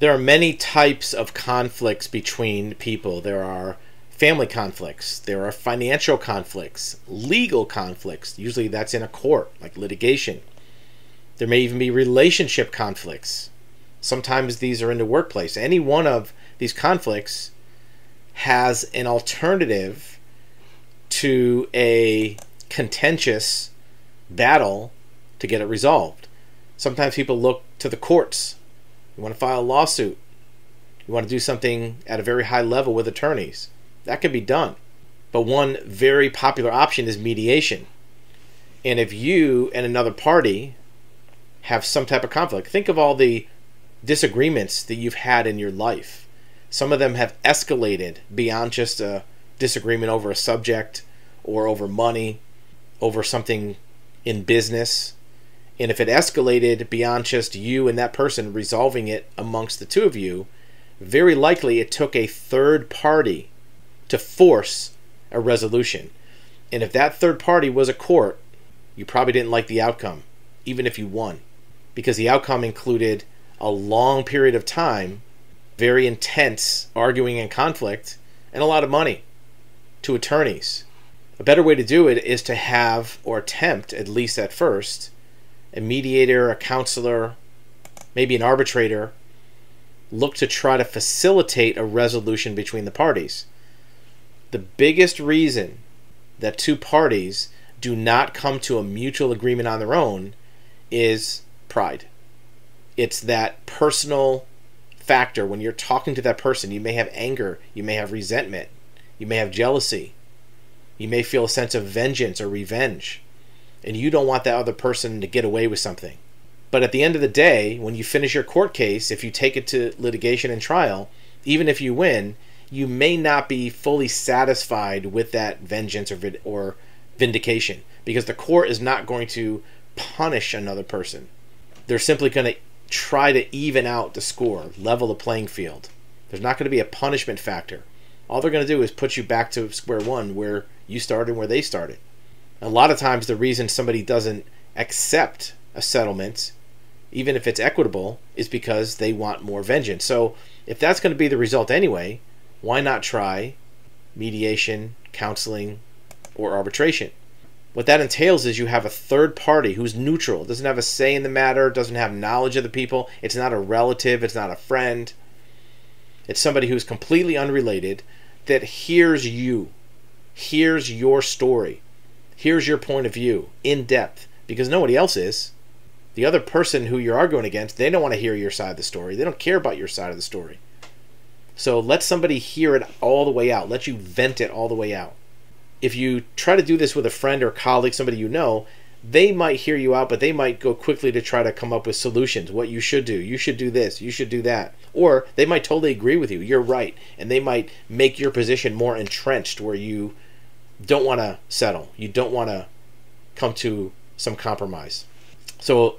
There are many types of conflicts between people. There are family conflicts, there are financial conflicts, legal conflicts. Usually that's in a court, like litigation. There may even be relationship conflicts. Sometimes these are in the workplace. Any one of these conflicts has an alternative to a contentious battle to get it resolved. Sometimes people look to the courts you want to file a lawsuit. You want to do something at a very high level with attorneys. That can be done. But one very popular option is mediation. And if you and another party have some type of conflict, think of all the disagreements that you've had in your life. Some of them have escalated beyond just a disagreement over a subject or over money, over something in business. And if it escalated beyond just you and that person resolving it amongst the two of you, very likely it took a third party to force a resolution. And if that third party was a court, you probably didn't like the outcome, even if you won, because the outcome included a long period of time, very intense arguing and conflict, and a lot of money to attorneys. A better way to do it is to have, or attempt, at least at first, a mediator, a counselor, maybe an arbitrator look to try to facilitate a resolution between the parties. The biggest reason that two parties do not come to a mutual agreement on their own is pride. It's that personal factor. When you're talking to that person, you may have anger, you may have resentment, you may have jealousy, you may feel a sense of vengeance or revenge and you don't want that other person to get away with something. But at the end of the day, when you finish your court case, if you take it to litigation and trial, even if you win, you may not be fully satisfied with that vengeance or, vid- or vindication because the court is not going to punish another person. They're simply going to try to even out the score, level the playing field. There's not going to be a punishment factor. All they're going to do is put you back to square one where you started and where they started a lot of times the reason somebody doesn't accept a settlement even if it's equitable is because they want more vengeance. So if that's going to be the result anyway why not try mediation counseling or arbitration? What that entails is you have a third party who's neutral doesn't have a say in the matter doesn't have knowledge of the people it's not a relative it's not a friend. It's somebody who's completely unrelated that hears you hears your story hears your point of view in depth because nobody else is. The other person who you're arguing against, they don't want to hear your side of the story. They don't care about your side of the story. So let somebody hear it all the way out. Let you vent it all the way out. If you try to do this with a friend or colleague, somebody you know, they might hear you out, but they might go quickly to try to come up with solutions. What you should do. You should do this. You should do that. Or they might totally agree with you. You're right. And they might make your position more entrenched where you don't want to settle. You don't want to come to some compromise. So,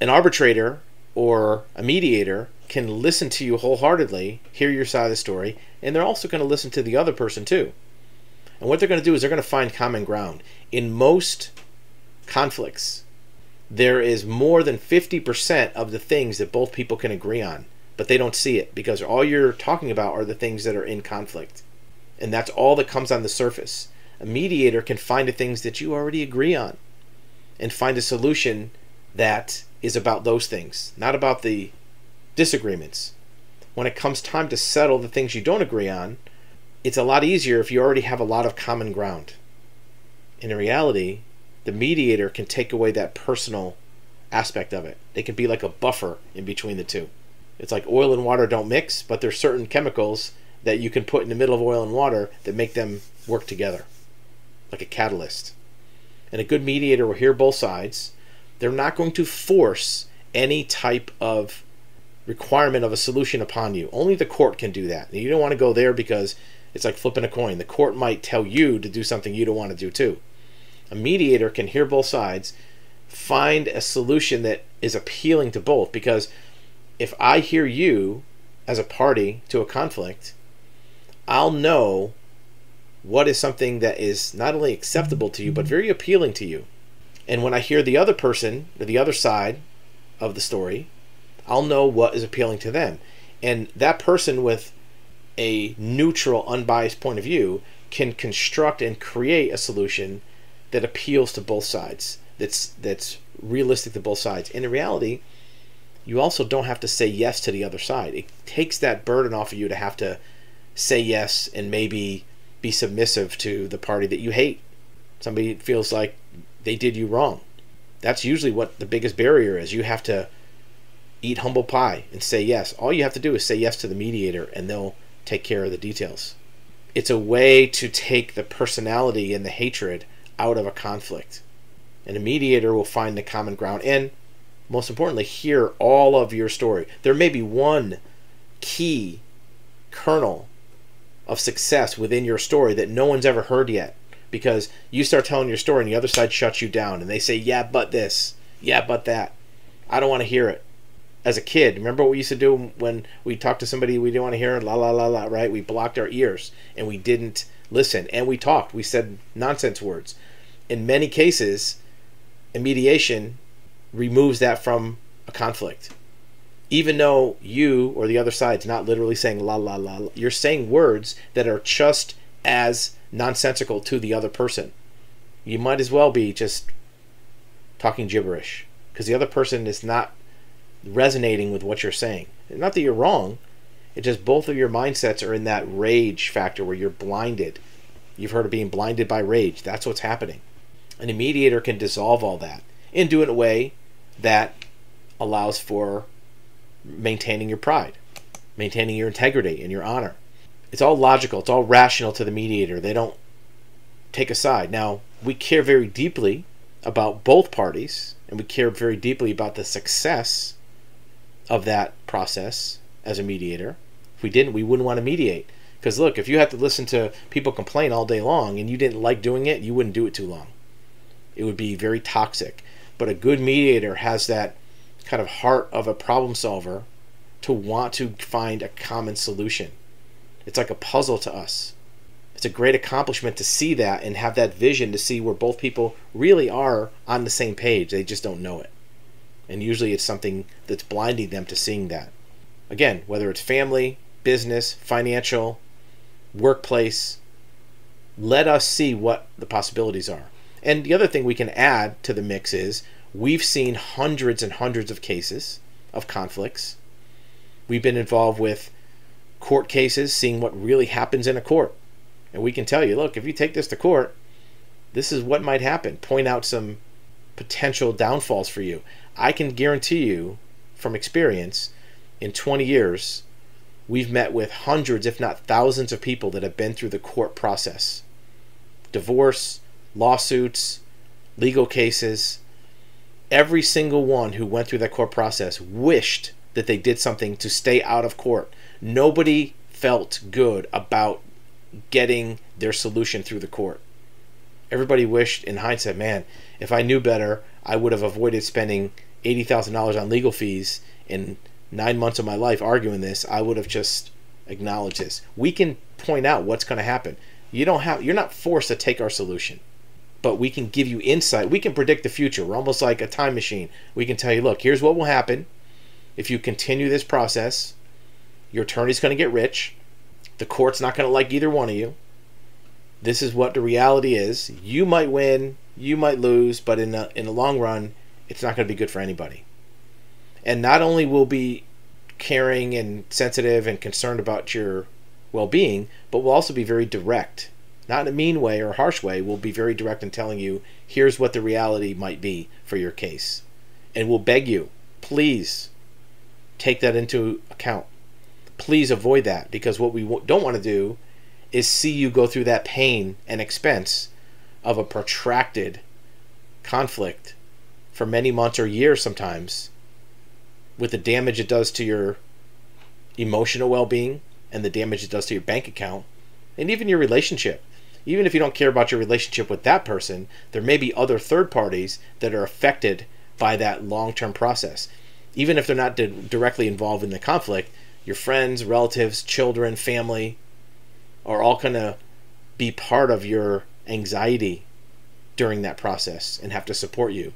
an arbitrator or a mediator can listen to you wholeheartedly, hear your side of the story, and they're also going to listen to the other person too. And what they're going to do is they're going to find common ground. In most conflicts, there is more than 50% of the things that both people can agree on, but they don't see it because all you're talking about are the things that are in conflict. And that's all that comes on the surface. A mediator can find the things that you already agree on and find a solution that is about those things, not about the disagreements. When it comes time to settle the things you don't agree on, it's a lot easier if you already have a lot of common ground. in reality, the mediator can take away that personal aspect of it. They can be like a buffer in between the two. It's like oil and water don't mix, but there's certain chemicals that you can put in the middle of oil and water that make them work together like a catalyst. And a good mediator will hear both sides. They're not going to force any type of requirement of a solution upon you. Only the court can do that. And you don't want to go there because it's like flipping a coin. The court might tell you to do something you don't want to do too. A mediator can hear both sides, find a solution that is appealing to both because if I hear you as a party to a conflict, I'll know what is something that is not only acceptable to you but very appealing to you. And when I hear the other person, the other side of the story, I'll know what is appealing to them. And that person with a neutral, unbiased point of view can construct and create a solution that appeals to both sides. That's that's realistic to both sides. And in reality, you also don't have to say yes to the other side. It takes that burden off of you to have to say yes and maybe be submissive to the party that you hate. Somebody feels like they did you wrong. That's usually what the biggest barrier is. You have to eat humble pie and say yes. All you have to do is say yes to the mediator and they'll take care of the details. It's a way to take the personality and the hatred out of a conflict. And a mediator will find the common ground and, most importantly, hear all of your story. There may be one key kernel of success within your story that no one's ever heard yet because you start telling your story and the other side shuts you down and they say, yeah, but this, yeah, but that. I don't want to hear it as a kid, remember what we used to do when we talked to somebody we didn't want to hear? La la la la, right? We blocked our ears and we didn't listen and we talked. We said nonsense words. In many cases, a mediation removes that from a conflict. Even though you or the other side's not literally saying la la la, la you're saying words that are just as nonsensical to the other person. You might as well be just talking gibberish because the other person is not resonating with what you're saying. Not that you're wrong, it's just both of your mindsets are in that rage factor where you're blinded. You've heard of being blinded by rage. That's what's happening. And a mediator can dissolve all that and do it in a way that allows for maintaining your pride, maintaining your integrity and your honor. It's all logical, it's all rational to the mediator. They don't take a side. Now, we care very deeply about both parties and we care very deeply about the success of that process as a mediator. If we didn't, we wouldn't want to mediate. Because look, if you had to listen to people complain all day long and you didn't like doing it, you wouldn't do it too long. It would be very toxic. But a good mediator has that kind of heart of a problem solver to want to find a common solution. It's like a puzzle to us. It's a great accomplishment to see that and have that vision to see where both people really are on the same page. They just don't know it. And usually it's something that's blinding them to seeing that. Again, whether it's family, business, financial, workplace, let us see what the possibilities are. And the other thing we can add to the mix is we've seen hundreds and hundreds of cases of conflicts. We've been involved with court cases, seeing what really happens in a court. And we can tell you, look, if you take this to court, this is what might happen. Point out some potential downfalls for you. I can guarantee you from experience in 20 years, we've met with hundreds, if not thousands, of people that have been through the court process divorce, lawsuits, legal cases. Every single one who went through that court process wished that they did something to stay out of court. Nobody felt good about getting their solution through the court. Everybody wished, in hindsight, man, if I knew better, I would have avoided spending $80,000 on legal fees in nine months of my life arguing this. I would have just acknowledged this. We can point out what's going to happen. You don't have, you're not forced to take our solution, but we can give you insight. We can predict the future. We're almost like a time machine. We can tell you, look, here's what will happen if you continue this process. Your attorney's going to get rich. The court's not going to like either one of you. This is what the reality is. You might win, you might lose, but in the in the long run, it's not going to be good for anybody. And not only will be caring and sensitive and concerned about your well-being, but we'll also be very direct. Not in a mean way or harsh way, will be very direct in telling you, here's what the reality might be for your case. And will beg you, please take that into account. Please avoid that because what we don't want to do is see you go through that pain and expense of a protracted conflict for many months or years sometimes with the damage it does to your emotional well-being and the damage it does to your bank account and even your relationship even if you don't care about your relationship with that person there may be other third parties that are affected by that long-term process even if they're not di- directly involved in the conflict your friends relatives children family are all going to be part of your anxiety during that process and have to support you.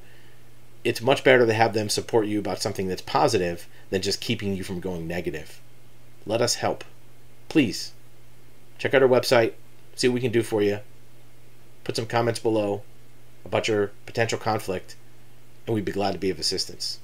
It's much better to have them support you about something that's positive than just keeping you from going negative. let us help. Please check out our website, see what we can do for you. Put some comments below about your potential conflict, and we'd be glad to be of assistance.